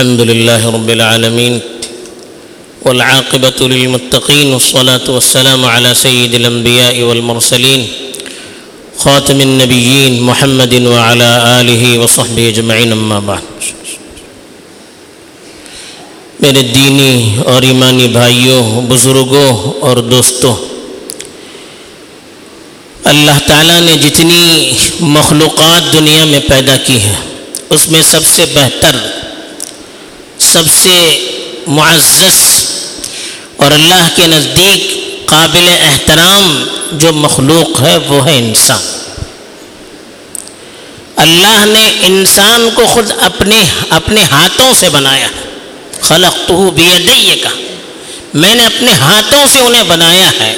الحمد لله رب العالمين والعاقبة للمتقين والصلاة والسلام على سيد الأنبياء والمرسلين خاتم النبيين محمد وعلى آله وصحبه أجمعين أما بعد. میرے دینی اور ایمانی بھائیوں، بزرگوں اور دوستوں، اللہ تعالیٰ نے جتنی مخلوقات دنیا میں پیدا کی ہیں، اس میں سب سے بہتر سب سے معزز اور اللہ کے نزدیک قابل احترام جو مخلوق ہے وہ ہے انسان۔ اللہ نے انسان کو خود اپنے اپنے ہاتھوں سے بنایا۔ خلق تو کا۔ میں نے اپنے ہاتھوں سے انہیں بنایا ہے۔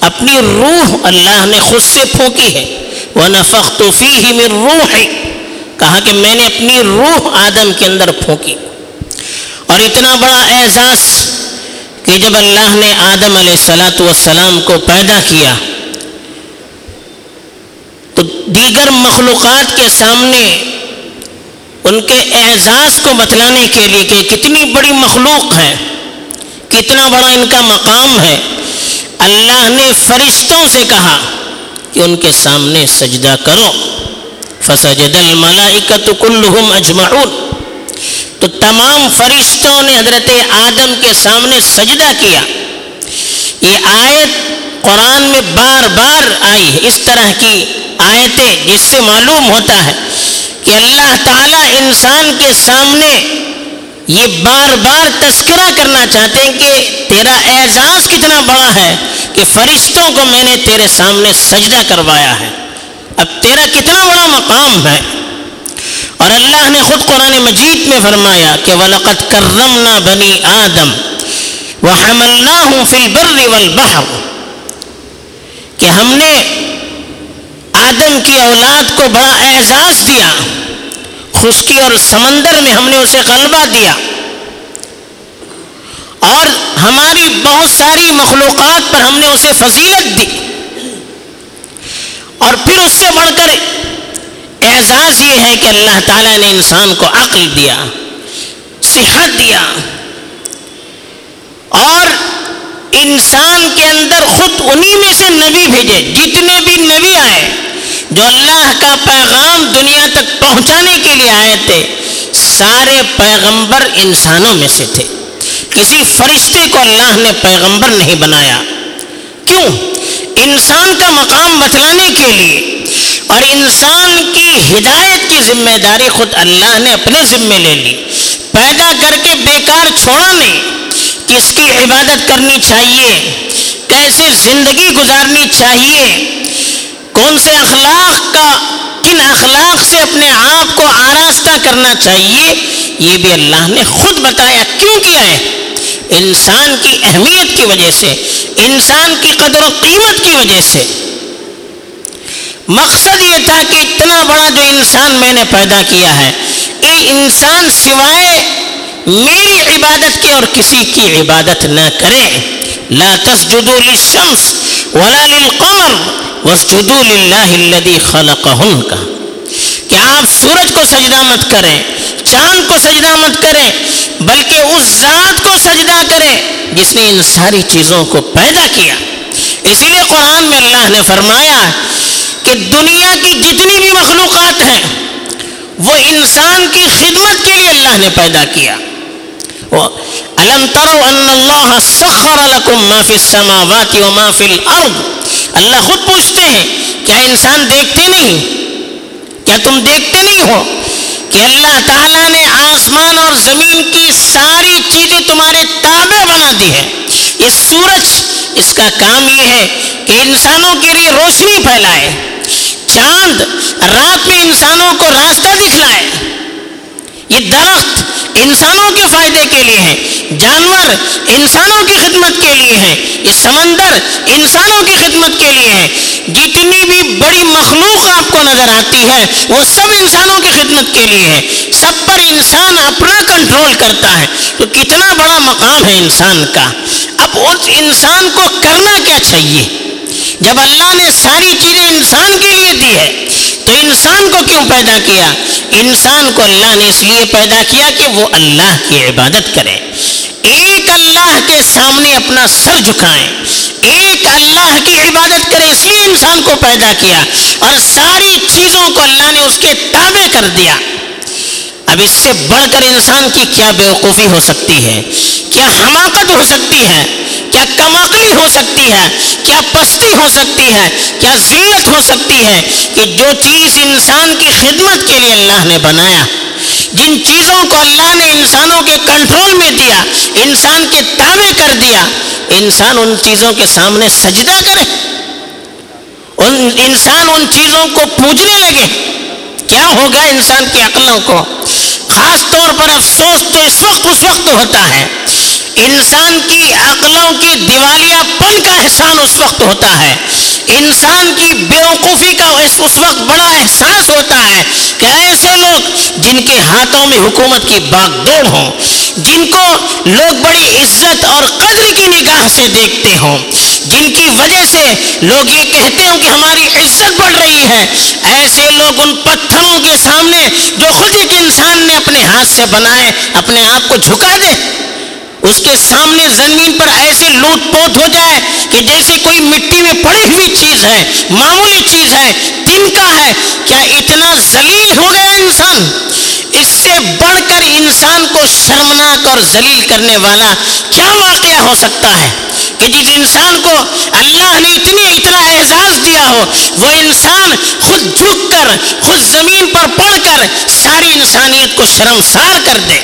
اپنی روح اللہ نے خود سے پھونکی ہے۔ وہ نفق تو فی ہی میں روح۔ ہے کہا کہ میں نے اپنی روح آدم کے اندر پھونکی۔ اور اتنا بڑا اعزاز کہ جب اللہ نے آدم علیہ السلاۃ والسلام کو پیدا کیا، تو دیگر مخلوقات کے سامنے ان کے اعزاز کو بتلانے کے لیے کہ کتنی بڑی مخلوق ہے، کتنا بڑا ان کا مقام ہے، اللہ نے فرشتوں سے کہا کہ ان کے سامنے سجدہ کرو۔ فسجد الملائکت کلہم اجمعون تو تمام فرشتوں نے حضرت آدم کے سامنے سجدہ کیا۔ یہ آیت قرآن میں بار بار آئی ہے۔ اس طرح کی آیتیں جس سے معلوم ہوتا ہے کہ اللہ تعالیٰ انسان کے سامنے یہ بار بار تذکرہ کرنا چاہتے ہیں کہ تیرا اعزاز کتنا بڑا ہے کہ فرشتوں کو میں نے تیرے سامنے سجدہ کروایا ہے۔ اب تیرا کتنا بڑا مقام ہے۔ اور اللہ نے خود قرآن مجید میں فرمایا کہ وَلَقَدْ كَرَّمْنَا بَنِي آدم وَحَمَلْنَاهُمْ فِي الْبَرِّ وَالْبَحْرِ کہ ہم نے آدم کی اولاد کو بڑا اعزاز دیا، خشکی اور سمندر میں ہم نے اسے غلبہ دیا۔ اور ہماری بہت ساری مخلوقات پر ہم نے اسے فضیلت دی۔ اور پھر اس سے بڑھ کر اعزاز یہ ہے کہ اللہ تعالیٰ نے انسان کو عقل دیا، صحت دیا، اور انسان کے اندر خود انہی میں سے نبی بھیجے، جتنے بھی نبی آئے، جو اللہ کا پیغام دنیا تک پہنچانے کے لیے آئے تھے، سارے پیغمبر انسانوں میں سے تھے۔ کسی فرشتے کو اللہ نے پیغمبر نہیں بنایا۔ کیوں؟ انسان کا مقام بتلانے کے لیے۔ اور انسان کی ہدایت کی ذمہ داری خود اللہ نے اپنے ذمے لے لی۔ پیدا کر کے بیکار چھوڑا نہیں۔ کس کی عبادت کرنی چاہیے؟ کیسے زندگی گزارنی چاہیے؟ کون سے اخلاق کا، کن اخلاق سے اپنے آپ کو آراستہ کرنا چاہیے؟ یہ بھی اللہ نے خود بتایا کیوں کیا ہے؟ انسان کی اہمیت کی وجہ سے، انسان کی قدر و قیمت کی وجہ سے۔ مقصد یہ تھا کہ اتنا بڑا جو انسان میں نے پیدا کیا ہے، یہ انسان سوائے میری عبادت کے اور کسی کی عبادت نہ کرے۔ لا تسجدوا للشمس ولا للقمر واسجدوا للہ الذي خلقهن کا۔ کہ آپ سورج کو سجدہ مت کریں، چاند کو سجدہ مت کریں، بلکہ اس ذات کو سجدہ کریں جس نے ان ساری چیزوں کو پیدا کیا۔ اسی لیے قرآن میں اللہ نے فرمایا کہ دنیا کی جتنی بھی مخلوقات ہیں، وہ انسان کی خدمت کے لیے اللہ نے پیدا کیا۔ الم ترو ان اللہ سخر لکم ما فی السماوات و ما فی الارض۔ اللہ خود پوچھتے ہیں، کیا انسان دیکھتے نہیں؟ کیا تم دیکھتے نہیں ہو کہ اللہ تعالیٰ نے آسمان اور زمین کی ساری چیزیں تمہارے تابع بنا دی ہے یہ سورج اس کا کام یہ ہے کہ انسانوں کے لیے روشنی پھیلائے، چاند رات میں انسانوں کو راستہ دکھلائے۔ یہ درخت انسانوں کے فائدے کے لیے ہے جانور انسانوں کی خدمت کے لیے ہے یہ سمندر انسانوں کی خدمت کے لیے ہے جتنی بھی بڑی مخلوق آپ کو نظر آتی ہے، وہ سب انسانوں کی خدمت کے لیے ہے سب پر انسان اپنا کنٹرول کرتا ہے۔ تو کتنا بڑا مقام ہے انسان کا۔ اب اس انسان کو کرنا کیا چاہیے؟ جب اللہ نے ساری چیزیں انسان کے لیے دی ہے، تو انسان کو کیوں پیدا کیا؟ انسان کو اللہ نے اس لیے پیدا کیا کہ وہ اللہ کی عبادت کرے۔ ایک اللہ کے سامنے اپنا سر جھکائیں، ایک اللہ کی عبادت کرے، اس لیے انسان کو پیدا کیا۔ اور ساری چیزوں کو اللہ نے اس کے تابع کر دیا۔ اب اس سے بڑھ کر انسان کی کیا بیوقوفی ہو سکتی ہے؟ کیا حماقت ہو سکتی ہے؟ کیا کماقلی ہو سکتی ہے؟ کیا پستی ہو سکتی ہے؟ کیا ذلت ہو سکتی ہے کہ جو چیز انسان کی خدمت کے لیے اللہ نے بنایا، جن چیزوں کو اللہ نے انسانوں کے کنٹرول میں دیا، انسان کے تابع کر دیا، انسان ان چیزوں کے سامنے سجدہ کرے۔ ان، انسان ان چیزوں کو پوجنے لگے۔ کیا ہوگا انسان کی عقلوں کو؟ خاص طور پر افسوس تو اس وقت اس وقت ہوتا ہے۔ انسان کی عقلوں کی دیوالیہ پن کا احسان اس وقت ہوتا ہے۔ انسان کی بیوقوفی کا اس وقت بڑا احساس ہوتا ہے کہ ایسے لوگ جن کے ہاتھوں میں حکومت کی باغ دوڑ ہوں، جن کو لوگ بڑی عزت اور قدر کی نگاہ سے دیکھتے ہوں جن کی وجہ سے لوگ یہ کہتے ہوں کہ ہماری عزت بڑھ رہی ہے۔ ایسے لوگ ان پتھروں کے سامنے جو خود ایک انسان نے اپنے ہاتھ سے بنائے، اپنے آپ کو جھکا دے۔ اس کے سامنے زمین پر ایسے لوٹ پوٹ ہو جائے کہ جیسے کوئی مٹی میں پڑی ہوئی چیز ہے، معمولی چیز ہے تن کا ہے۔ کیا اتنا ذلیل ہو گیا انسان؟ اس سے بڑھ کر انسان کو شرمناک اور ذلیل کرنے والا کیا واقعہ ہو سکتا ہے کہ جس انسان کو اللہ نے اتنی اتنا اعزاز دیا ہو، وہ انسان خود جھک کر، خود زمین پر پڑھ کر ساری انسانیت کو شرمسار کر دے۔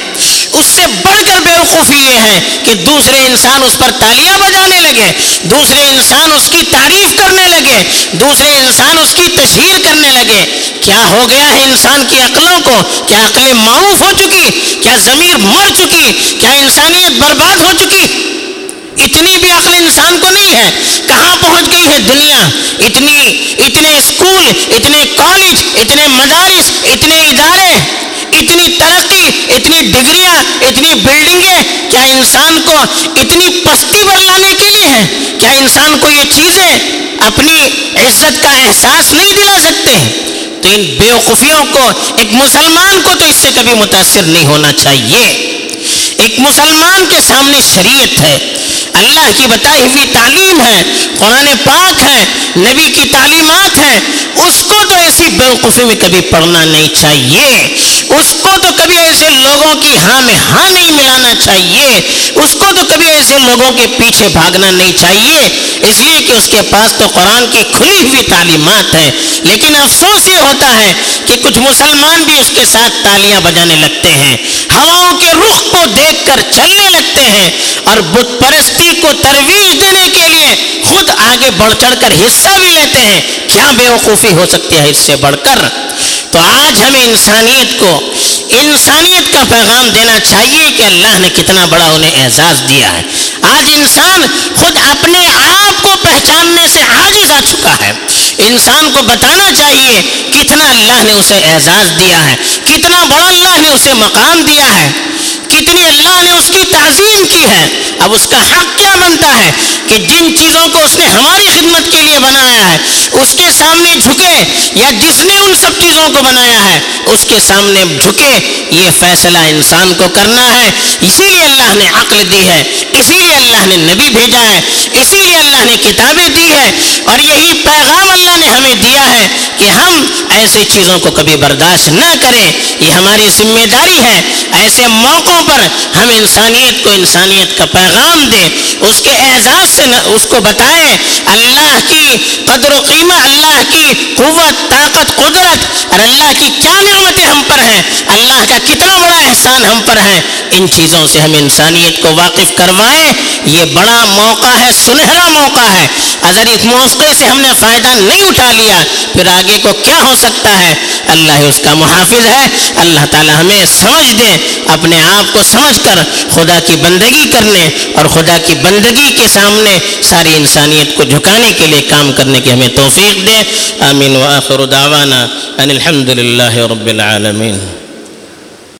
اس سے بڑھ کر بے وقوفی یہ ہے کہ دوسرے انسان اس پر تالیاں بجانے لگے، دوسرے انسان اس کی تعریف کرنے لگے، دوسرے انسان اس کی تشہیر کرنے لگے۔ کیا ہو گیا ہے انسان کی عقلوں کو؟ کیا عقلیں معروف ہو چکی؟ کیا ضمیر مر چکی؟ کیا انسانیت برباد ہو چکی؟ اتنی بھی عقل انسان کو نہیں ہے۔ کہاں پہنچ گئی ہے دنیا؟ اتنی، اتنے اسکول، اتنے کالج، اتنے مدارس، اتنے ادارے، اتنی ترقی، اتنی ڈگریاں، اتنی بلڈنگیں۔ کیا انسان کو اتنی پستی پر لانے کے لیے ہے کیا انسان کو یہ چیزیں اپنی عزت کا احساس نہیں دلا سکتے؟ تو ان بیوقوفیوں کو، ایک مسلمان کو تو اس سے کبھی متاثر نہیں ہونا چاہیے۔ ایک مسلمان کے سامنے شریعت ہے۔ اللہ کی بتائی ہوئی تعلیم ہے، قرآن پاک ہے، نبی کی تعلیمات ہیں۔ اس کو تو ایسی بیوقوفی میں کبھی پڑھنا نہیں چاہیے۔ اس کو تو کبھی ایسے لوگوں کی ہاں میں ہاں نہیں ملانا چاہیے۔ اس کو تو کبھی ایسے لوگوں کے پیچھے بھاگنا نہیں چاہیے۔ اس لیے کہ اس کے پاس تو قرآن کی کھلی ہوئی تعلیمات ہے لیکن افسوس یہ ہوتا ہے کہ کچھ مسلمان بھی اس کے ساتھ تالیاں بجانے لگتے ہیں۔ ہواؤں کے رخ کو دیکھ کر چلنے لگتے ہیں۔ اور بت پرستی کو ترویج دینے کے لیے خود آگے بڑھ چڑھ کر حصہ بھی لیتے ہیں۔ کیا بے وقوفی ہو سکتی ہے اس سے بڑھ کر؟ تو آج ہمیں انسانیت کو انسان انسانیت کا پیغام دینا چاہیے کہ اللہ نے کتنا بڑا انہیں اعزاز دیا ہے۔ آج انسان خود اپنے آپ کو پہچاننے سے عاجز آ چکا ہے۔ انسان کو بتانا چاہیے کتنا اللہ نے اسے اعزاز دیا ہے، کتنا بڑا اللہ نے اسے مقام دیا ہے۔ کتنی اللہ نے اس کی تعظیم کی ہے، اب اس کا حق کیا بنتا ہے؟ کہ جن چیزوں کو اس نے ہماری خدمت کے لیے بنایا ہے، اس کے سامنے جھکے یا جس نے ان سب چیزوں کو بنایا ہے، اس کے سامنے جھکے، یہ فیصلہ انسان کو کرنا ہے۔ اسی لیے اللہ نے عقل دی ہے، اسی لیے اللہ نے نبی بھیجا ہے، اسی لیے اللہ نے کتابیں دی ہے اور یہی پیغام اللہ نے ہمیں دیا ہے کہ ہم ایسی چیزوں کو کبھی برداشت نہ کریں۔ یہ ہماری ذمہ داری ہے، ایسے موقعوں پر ہم انسانیت کو انسانیت کا پیغام دیں، اس کے اعزاز سے اس کو بتائیں، اللہ کی قدر و قیمہ، اللہ کی قوت، طاقت، قدرت، اور اللہ کی کیا نعمتیں ہم پر ہیں؟ اللہ کا کتنا بڑا احسان ہم پر ہے ان چیزوں سے ہم انسانیت کو واقف کروائیں، یہ بڑا موقع ہے، سنہرا موقع ہے۔ اگر اس موقع سے ہم نے فائدہ نہیں اٹھا لیا، پھر آگے کو کیا ہو سکتا ہے؟ اللہ اس کا محافظ ہے۔ اللہ تعالی ہمیں سمجھ دے اپنے آپ کو سمجھ کر خدا کی بندگی کرنے اور خدا کی بندگی کے سامنے ساری انسانیت کو جھکانے کے لیے کام کرنے کی ہمیں توفیق دے۔ آمین۔ و آخر دعوانا ان الحمد للہ رب العالمین۔